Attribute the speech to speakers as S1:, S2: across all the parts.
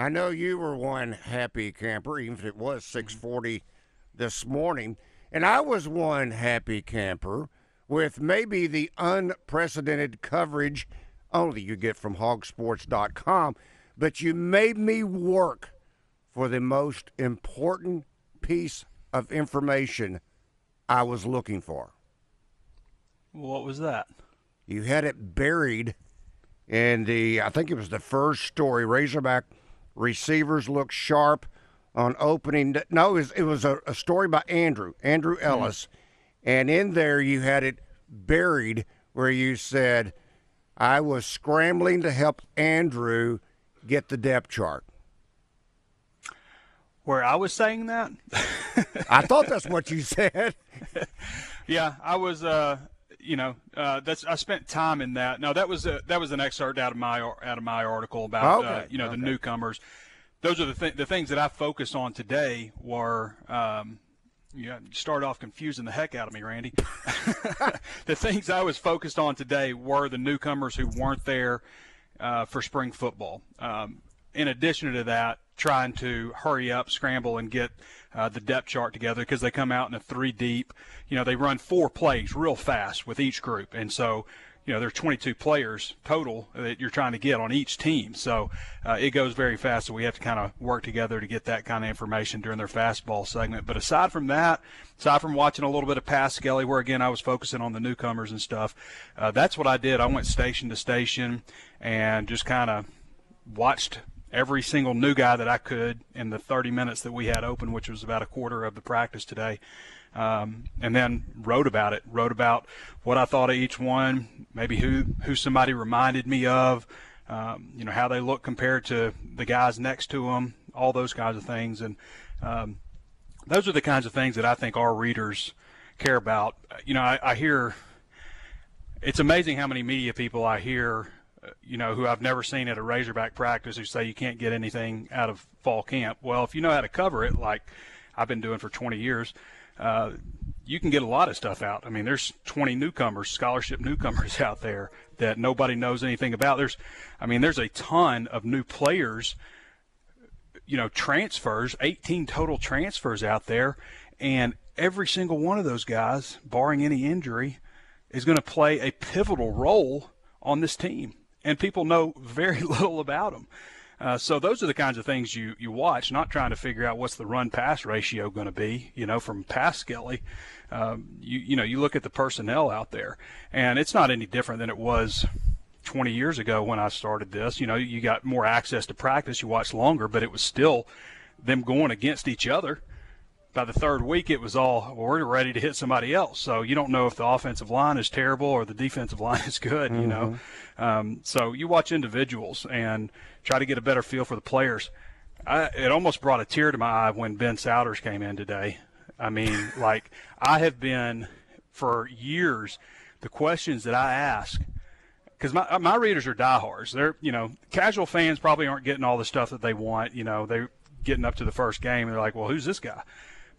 S1: I know you were one happy camper, even if it was mm-hmm. 640 this morning. And I was one happy camper with maybe the unprecedented coverage only you get from hawgsports.com. But you made me work for the most important piece of information I was looking for.
S2: What was that?
S1: You had it buried in the, I think it was the first story, Razorback – Receivers look sharp on opening. No, it was, it was a, a, story by Andrew, Andrew hmm. Ellis. And in there, you had it buried where you said, I was scrambling to help Andrew get the depth chart.
S2: Where I was saying that?
S1: I thought that's what you said.
S2: yeah, I was. Uh, you know, uh, that's I spent time in that. Now that was a, that was an excerpt out of my out of my article about uh, okay. uh, you know okay. the newcomers. Those are the th- the things that I focused on today were. Um, you start off confusing the heck out of me, Randy. the things I was focused on today were the newcomers who weren't there uh, for spring football. Um, in addition to that, trying to hurry up, scramble, and get uh, the depth chart together because they come out in a three deep. You know, they run four plays real fast with each group, and so you know, there's 22 players total that you're trying to get on each team. So uh, it goes very fast. So we have to kind of work together to get that kind of information during their fastball segment. But aside from that, aside from watching a little bit of Pass Skelly, where again I was focusing on the newcomers and stuff, uh, that's what I did. I went station to station and just kind of watched every single new guy that I could in the 30 minutes that we had open, which was about a quarter of the practice today. Um, and then wrote about it, wrote about what I thought of each one, maybe who, who somebody reminded me of, um, you know, how they look compared to the guys next to them, all those kinds of things. And um, those are the kinds of things that I think our readers care about. You know, I, I hear it's amazing how many media people I hear you know, who I've never seen at a Razorback practice who say you can't get anything out of fall camp. Well, if you know how to cover it, like I've been doing for 20 years, uh, you can get a lot of stuff out. I mean, there's 20 newcomers, scholarship newcomers out there that nobody knows anything about. There's, I mean, there's a ton of new players, you know, transfers, 18 total transfers out there, and every single one of those guys, barring any injury, is going to play a pivotal role on this team and people know very little about them. Uh, so those are the kinds of things you, you watch, not trying to figure out what's the run pass ratio going to be, you know, from pass Skelly. Um, you, you know, you look at the personnel out there, and it's not any different than it was 20 years ago when I started this. You know, you got more access to practice, you watch longer, but it was still them going against each other by the third week, it was all well, we're ready to hit somebody else. So you don't know if the offensive line is terrible or the defensive line is good. Mm-hmm. You know, mm-hmm. um, so you watch individuals and try to get a better feel for the players. I, it almost brought a tear to my eye when Ben Sowders came in today. I mean, like I have been for years. The questions that I ask because my my readers are diehards. They're you know casual fans probably aren't getting all the stuff that they want. You know they're getting up to the first game and they're like, well, who's this guy?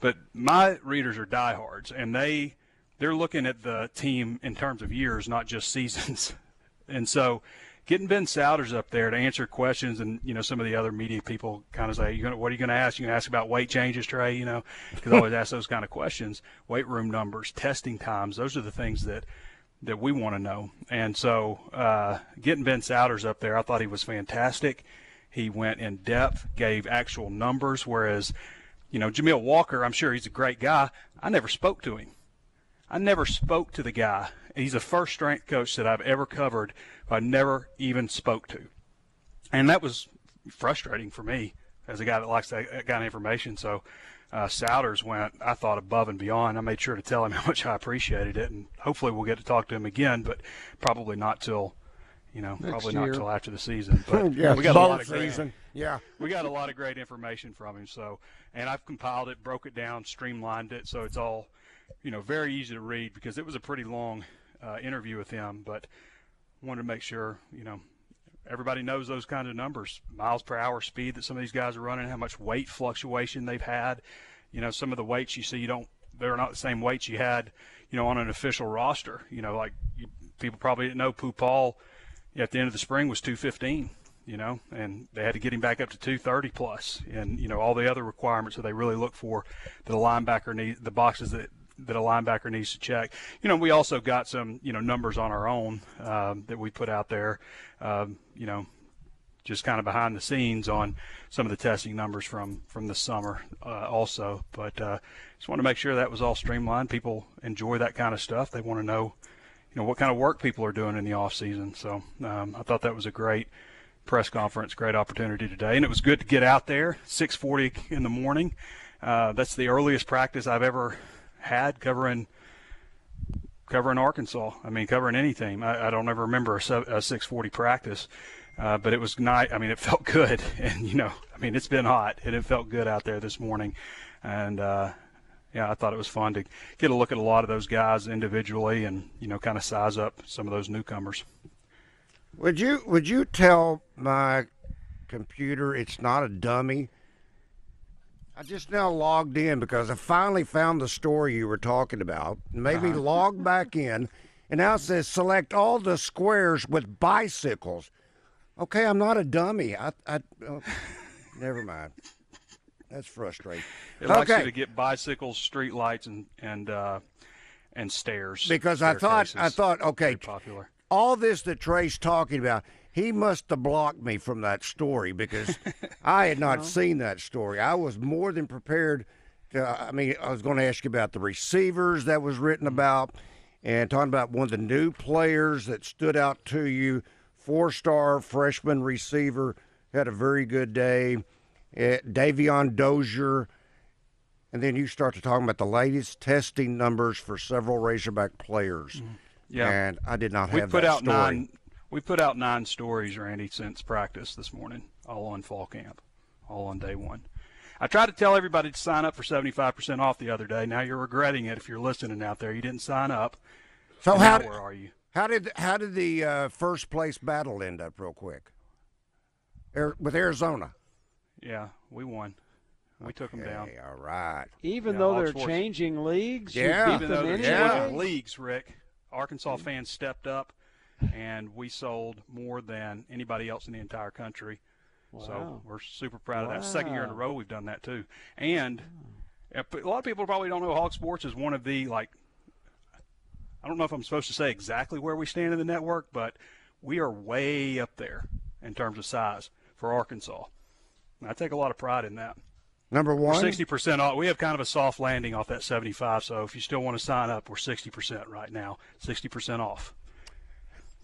S2: But my readers are diehards, and they they're looking at the team in terms of years, not just seasons. and so, getting Ben Sowders up there to answer questions, and you know, some of the other media people kind of say, "You what are you going to ask? You going to ask about weight changes, Trey? You know, because I always ask those kind of questions. Weight room numbers, testing times. Those are the things that." That we want to know, and so uh, getting Ben Sowders up there, I thought he was fantastic. He went in depth, gave actual numbers, whereas you know, Jamil Walker, I'm sure he's a great guy. I never spoke to him. I never spoke to the guy. He's the first strength coach that I've ever covered I never even spoke to. And that was frustrating for me as a guy that likes that kind of information. So uh, Sowders went, I thought, above and beyond. I made sure to tell him how much I appreciated it, and hopefully we'll get to talk to him again, but probably not till, you know,
S3: Next
S2: probably
S3: year.
S2: not till after the season. But
S1: yeah,
S2: we got a lot of
S1: season. Yeah,
S2: we got a lot of great information from him. So, and I've compiled it, broke it down, streamlined it, so it's all, you know, very easy to read because it was a pretty long uh, interview with him, but wanted to make sure, you know, everybody knows those kind of numbers, miles per hour speed that some of these guys are running, how much weight fluctuation they've had. You know, some of the weights you see, you don't, they're not the same weights you had, you know, on an official roster. You know, like you, people probably didn't know Pooh at the end of the spring was 215 you know, and they had to get him back up to 230 plus, and you know all the other requirements that they really look for that a linebacker needs, the boxes that that a linebacker needs to check. You know, we also got some you know numbers on our own um, that we put out there. Um, you know, just kind of behind the scenes on some of the testing numbers from from the summer uh, also. But uh, just want to make sure that was all streamlined. People enjoy that kind of stuff. They want to know, you know, what kind of work people are doing in the off season. So um, I thought that was a great press conference. Great opportunity today, and it was good to get out there. 6:40 in the morning. Uh, that's the earliest practice I've ever had covering covering Arkansas. I mean, covering anything. I, I don't ever remember a, a 6:40 practice, uh, but it was night. I mean, it felt good, and you know, I mean, it's been hot, and it felt good out there this morning, and. Uh, yeah, I thought it was fun to get a look at a lot of those guys individually, and you know, kind of size up some of those newcomers.
S1: Would you would you tell my computer it's not a dummy? I just now logged in because I finally found the story you were talking about. Made uh-huh. me log back in, and now it says select all the squares with bicycles. Okay, I'm not a dummy. I, I oh, never mind. That's frustrating.
S2: It okay. likes you to get bicycles, street lights, and and uh, and stairs.
S1: Because I thought I thought okay, popular all this that Trey's talking about, he must have blocked me from that story because I had not seen that story. I was more than prepared. To, I mean, I was going to ask you about the receivers that was written mm-hmm. about and talking about one of the new players that stood out to you. Four star freshman receiver had a very good day. Uh, Davion Dozier. And then you start to talk about the latest testing numbers for several Razorback players. Mm-hmm. Yeah, and I did not
S2: we
S1: have
S2: put
S1: that
S2: out
S1: story.
S2: Nine, we put out nine stories, Randy, since practice this morning, all on fall camp, all on day one. I tried to tell everybody to sign up for 75% off the other day. Now you're regretting it if you're listening out there. You didn't sign up.
S1: So how
S2: where are you?
S1: How did how did the uh, first place battle end up, real quick? with Arizona.
S2: Yeah, we won. We okay, took them down.
S1: All right.
S3: Even yeah, though they're changing leagues,
S1: yeah,
S2: even though they're changing leagues, Rick. Arkansas mm. fans stepped up, and we sold more than anybody else in the entire country. Wow. So we're super proud wow. of that. Second year in a row we've done that too. And a lot of people probably don't know Hawg Sports is one of the like. I don't know if I'm supposed to say exactly where we stand in the network, but we are way up there in terms of size for Arkansas. And I take a lot of pride in that.
S1: Number one,
S2: sixty percent off. We have kind of a soft landing off that seventy-five. So if you still want to sign up, we're sixty percent right now. Sixty percent off.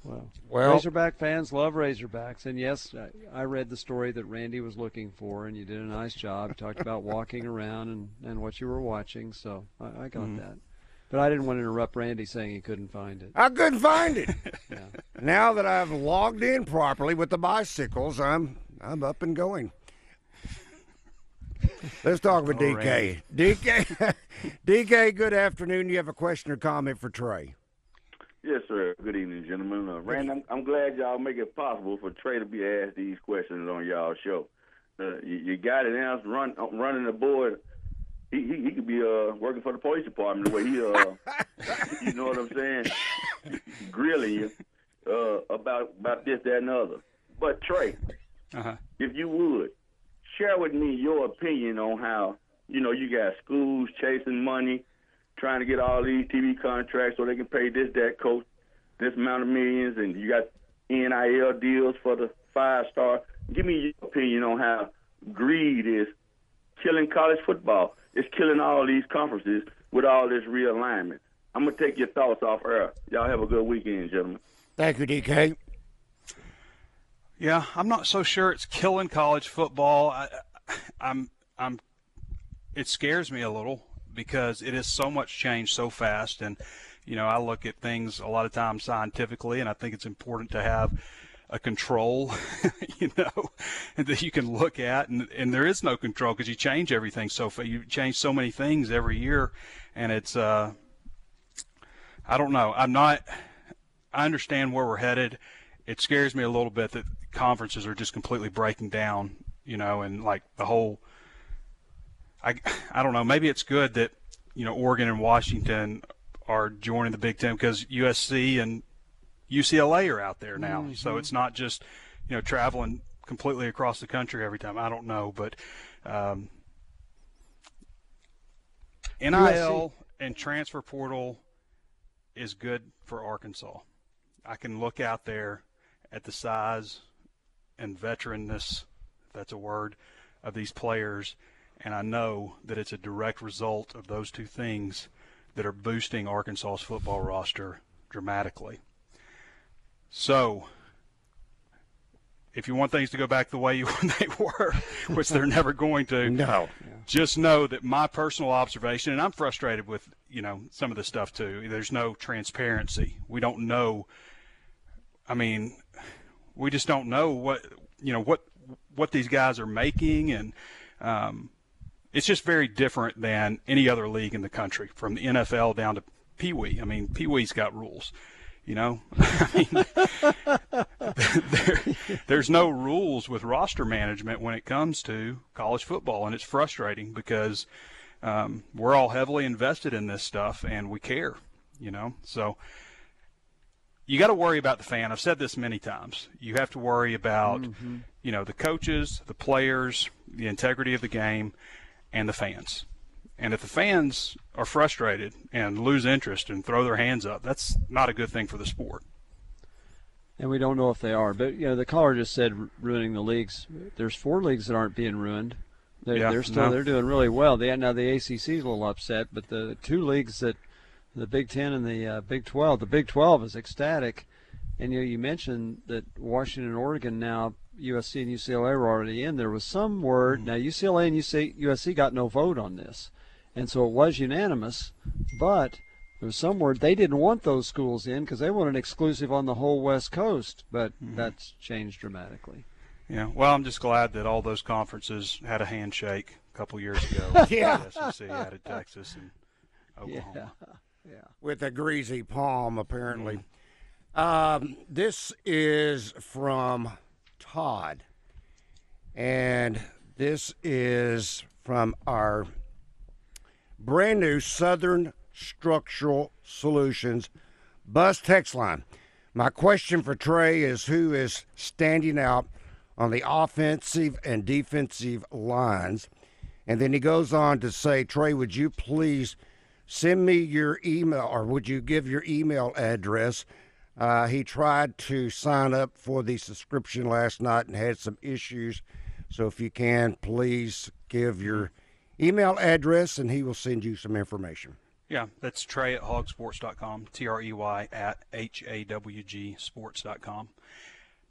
S3: Well, well, Razorback fans love Razorbacks, and yes, I read the story that Randy was looking for, and you did a nice job. You talked about walking around and, and what you were watching, so I, I got mm-hmm. that. But I didn't want to interrupt Randy saying he couldn't find it.
S1: I couldn't find it. yeah. Now that I've logged in properly with the bicycles, I'm I'm up and going. Let's talk with DK. DK, DK. Good afternoon. You have a question or comment for Trey?
S4: Yes, sir. Good evening, gentlemen. Uh, Rand, I'm, I'm, glad y'all make it possible for Trey to be asked these questions on y'all show. Uh, you, you, got it now. Run, uh, running the board. He, he, he could be uh, working for the police department the way he, uh, you know what I'm saying, grilling you uh, about about this, that, and other. But Trey, uh-huh. if you would, share with me your opinion on how you know you got schools chasing money, trying to get all these TV contracts so they can pay this that coach this amount of millions, and you got NIL deals for the five star. Give me your opinion on how greed is killing college football. It's killing all these conferences with all this realignment. I'm gonna take your thoughts off air. Y'all have a good weekend, gentlemen.
S1: Thank you, DK.
S2: Yeah, I'm not so sure it's killing college football. I, I'm, I'm, it scares me a little because it is so much change so fast. And, you know, I look at things a lot of times scientifically, and I think it's important to have a control, you know, that you can look at, and and there is no control because you change everything so you change so many things every year, and it's uh, I don't know. I'm not. I understand where we're headed. It scares me a little bit that conferences are just completely breaking down, you know, and like the whole. I I don't know. Maybe it's good that you know Oregon and Washington are joining the Big Ten because USC and UCLA are out there now. Mm-hmm. So it's not just, you know, traveling completely across the country every time. I don't know, but um, NIL USC. and transfer portal is good for Arkansas. I can look out there at the size and veteranness, if that's a word, of these players, and I know that it's a direct result of those two things that are boosting Arkansas's football roster dramatically. So, if you want things to go back the way you, they were, which they're never going to,
S1: no.
S2: Just know that my personal observation, and I'm frustrated with you know some of the stuff too. There's no transparency. We don't know. I mean, we just don't know what you know what what these guys are making, and um, it's just very different than any other league in the country, from the NFL down to Pee Wee. I mean, Pee Wee's got rules. You know, mean, there, there's no rules with roster management when it comes to college football, and it's frustrating because um, we're all heavily invested in this stuff and we care. You know, so you got to worry about the fan. I've said this many times. You have to worry about, mm-hmm. you know, the coaches, the players, the integrity of the game, and the fans. And if the fans are frustrated and lose interest and throw their hands up, that's not a good thing for the sport.
S3: And we don't know if they are. But, you know, the caller just said ruining the leagues. There's four leagues that aren't being ruined. They're, yeah, they're still no. they're doing really well. They now the ACC is a little upset, but the two leagues that the Big Ten and the uh, Big Twelve, the Big Twelve is ecstatic. And you know, you mentioned that Washington and Oregon now USC and UCLA were already in. There was some word. Mm-hmm. Now UCLA and UC, USC got no vote on this and so it was unanimous. But there was some word they didn't want those schools in because they want an exclusive on the whole West Coast. But mm-hmm. that's changed dramatically.
S2: Yeah, well, I'm just glad that all those conferences had a handshake a couple years ago.
S1: yeah,
S2: the SEC added Texas and
S1: Oklahoma. Yeah, yeah. With a greasy palm, apparently. Mm-hmm. Um, this is from Todd, and this is from our brand new Southern Structural Solutions bus text line. My question for Trey is who is standing out on the offensive and defensive lines? And then he goes on to say, Trey, would you please send me your email or would you give your email address? Uh, he tried to sign up for the subscription last night and had some issues. So if you can, please give your email address, and he will send you some information.
S2: Yeah, that's Trey at hawgsports.com, T R E Y at H A W G sports.com.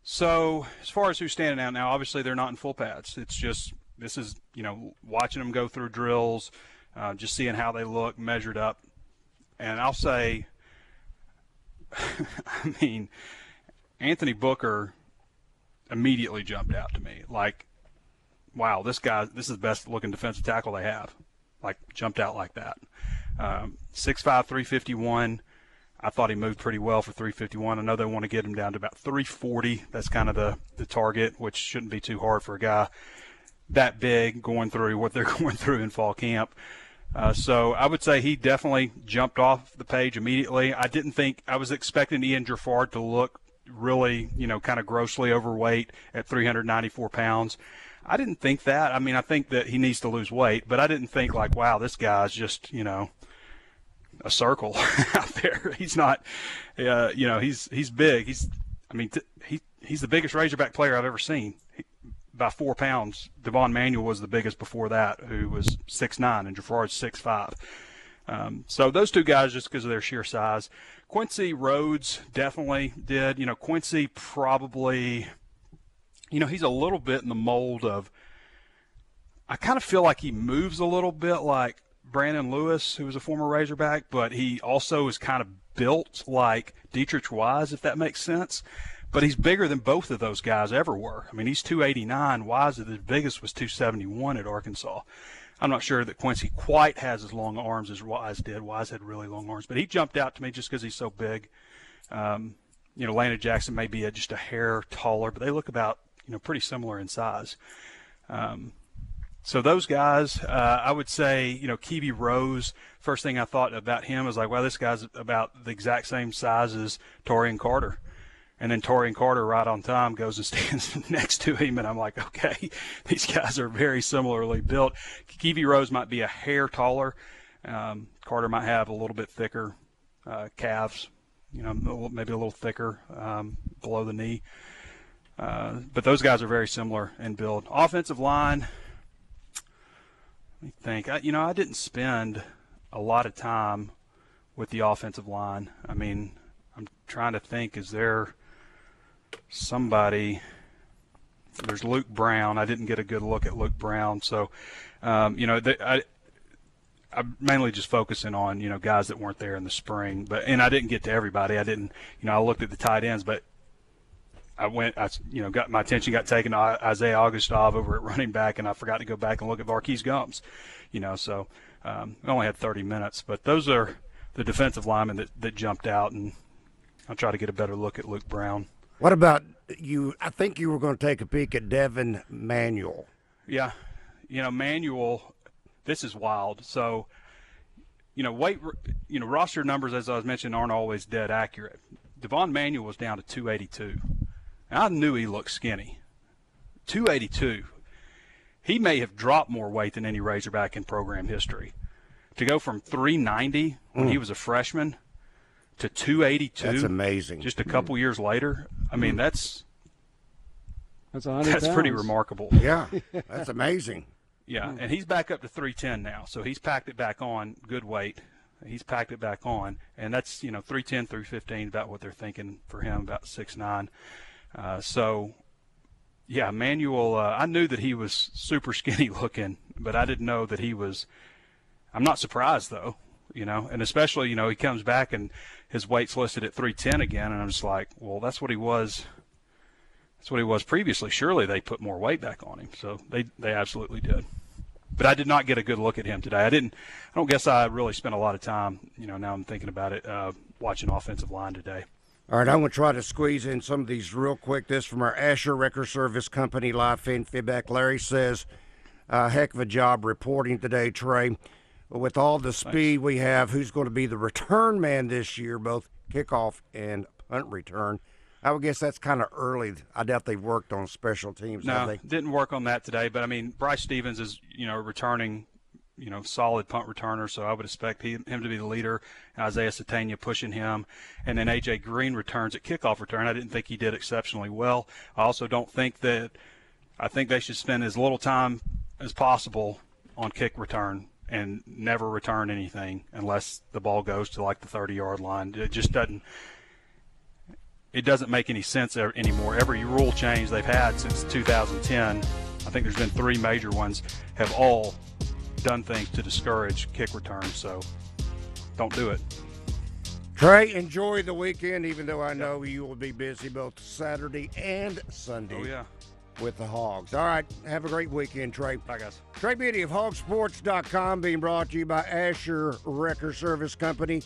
S2: So, as far as who's standing out now, obviously they're not in full pads. It's just, this is, you know, watching them go through drills, uh, just seeing how they look measured up. And I'll say, I mean, Anthony Booker immediately jumped out to me. Like, wow, this guy, this is the best looking defensive tackle they have. Like jumped out like that. Um, 6'5", 351. I thought he moved pretty well for 351. I know they want to get him down to about 340. That's kind of the, the target, which shouldn't be too hard for a guy that big going through what they're going through in fall camp. Uh, so I would say he definitely jumped off the page immediately. I didn't think I was expecting Ian Geffrard to look really, you know, kind of grossly overweight at 394 pounds. I didn't think that. I mean, I think that he needs to lose weight, but I didn't think like, wow, this guy's just you know a circle out there. He's not, uh, you know, he's he's big. He's, I mean, t- he he's the biggest Razorback player I've ever seen. By four pounds. Devon Manuel was the biggest before that, who was six nine, and Geffrard's six five. Um, so those two guys, just because of their sheer size, Quincy Rhodes definitely did. You know, Quincy probably you know, he's a little bit in the mold of. I kind of feel like he moves a little bit like Brandon Lewis, who was a former Razorback, but he also is kind of built like Deatrich Wise, if that makes sense. But he's bigger than both of those guys ever were. I mean, he's 289. Wise, the biggest was 271 at Arkansas. I'm not sure that Quincy quite has as long arms as Wise did. Wise had really long arms, but he jumped out to me just because he's so big. Um, you know, Landon Jackson may be a, just a hair taller, but they look about you know pretty similar in size. Um, so those guys, uh, I would say, you know, Kiwi Rose. First thing I thought about him was like, well, this guy's about the exact same size as Taurean Carter. And then Taurean Carter, right on time, goes and stands next to him, and I'm like, okay, these guys are very similarly built. Kiwi Rose might be a hair taller. Um, Carter might have a little bit thicker uh, calves, you know, maybe a little thicker um, below the knee. Uh, but those guys are very similar in build. Offensive line, let me think. I, you know, I didn't spend a lot of time with the offensive line. I mean, I'm trying to think. Is there somebody. There's Luke Brown. I didn't get a good look at Luke Brown, so um, you know I. I'm mainly just focusing on you know guys that weren't there in the spring, but and I didn't get to everybody. I didn't, you know, I looked at the tight ends, but I went, I you know, got my attention got taken to Isaiah Augustave over at running back, and I forgot to go back and look at Var'Keyes Gumms, you know. So um, I only had 30 minutes, but those are the defensive linemen that that jumped out, and I'll try to get a better look at Luke Brown.
S1: What about you? I think you were going to take a peek at Devon Manuel.
S2: Yeah, you know Manuel. This is wild. So, you know, weight, you know, roster numbers as I was mentioning aren't always dead accurate. Devon Manuel was down to 282. I knew he looked skinny. 282. He may have dropped more weight than any Razorback in program history. To go from 390 when mm. he was a freshman to 282.
S1: That's amazing.
S2: Just a couple years later. I mean, that's
S3: that's
S2: that's
S3: pounds.
S2: pretty remarkable.
S1: Yeah, that's amazing.
S2: Yeah, and he's back up to 310 now, so he's packed it back on, good weight. He's packed it back on, and that's you know 310 through 15 about what they're thinking for him, about six nine. Uh, so, yeah, Manuel. Uh, I knew that he was super skinny looking, but I didn't know that he was. I'm not surprised though you know, and especially, you know, he comes back and his weight's listed at 310 again, and I'm just like, well, that's what he was. That's what he was previously. Surely they put more weight back on him, so they they absolutely did. But I did not get a good look at him today. I didn't. I don't guess I really spent a lot of time. You know, now I'm thinking about it, uh, watching offensive line today.
S1: All right, I'm going to try to squeeze in some of these real quick. This from our Asher Wrecker Service Company live feedback. Larry says, uh, heck of a job reporting today, Trey with all the speed we have, who's going to be the return man this year, both kickoff and punt return? I would guess that's kind of early. I doubt they've worked on special teams.
S2: No, didn't work on that today. But I mean, Bryce Stephens is you know returning, you know, solid punt returner. So I would expect he, him to be the leader. Isaiah Sategna pushing him, and then AJ Green returns at kickoff return. I didn't think he did exceptionally well. I also don't think that. I think they should spend as little time as possible on kick return and never return anything unless the ball goes to like the 30 yard line. It just doesn't. It doesn't make any sense anymore. Every rule change they've had since 2010, I think there's been three major ones, have all done things to discourage kick returns. So don't do it.
S1: Trey, enjoy the weekend, even though I know you will be busy both Saturday and Sunday.
S2: Oh, yeah
S1: with the Hogs. All right, have a great weekend, Trey.
S2: Bye, guys.
S1: Trey Biddy of Hawgsports.com being brought to you by Asher Wrecker Service Company.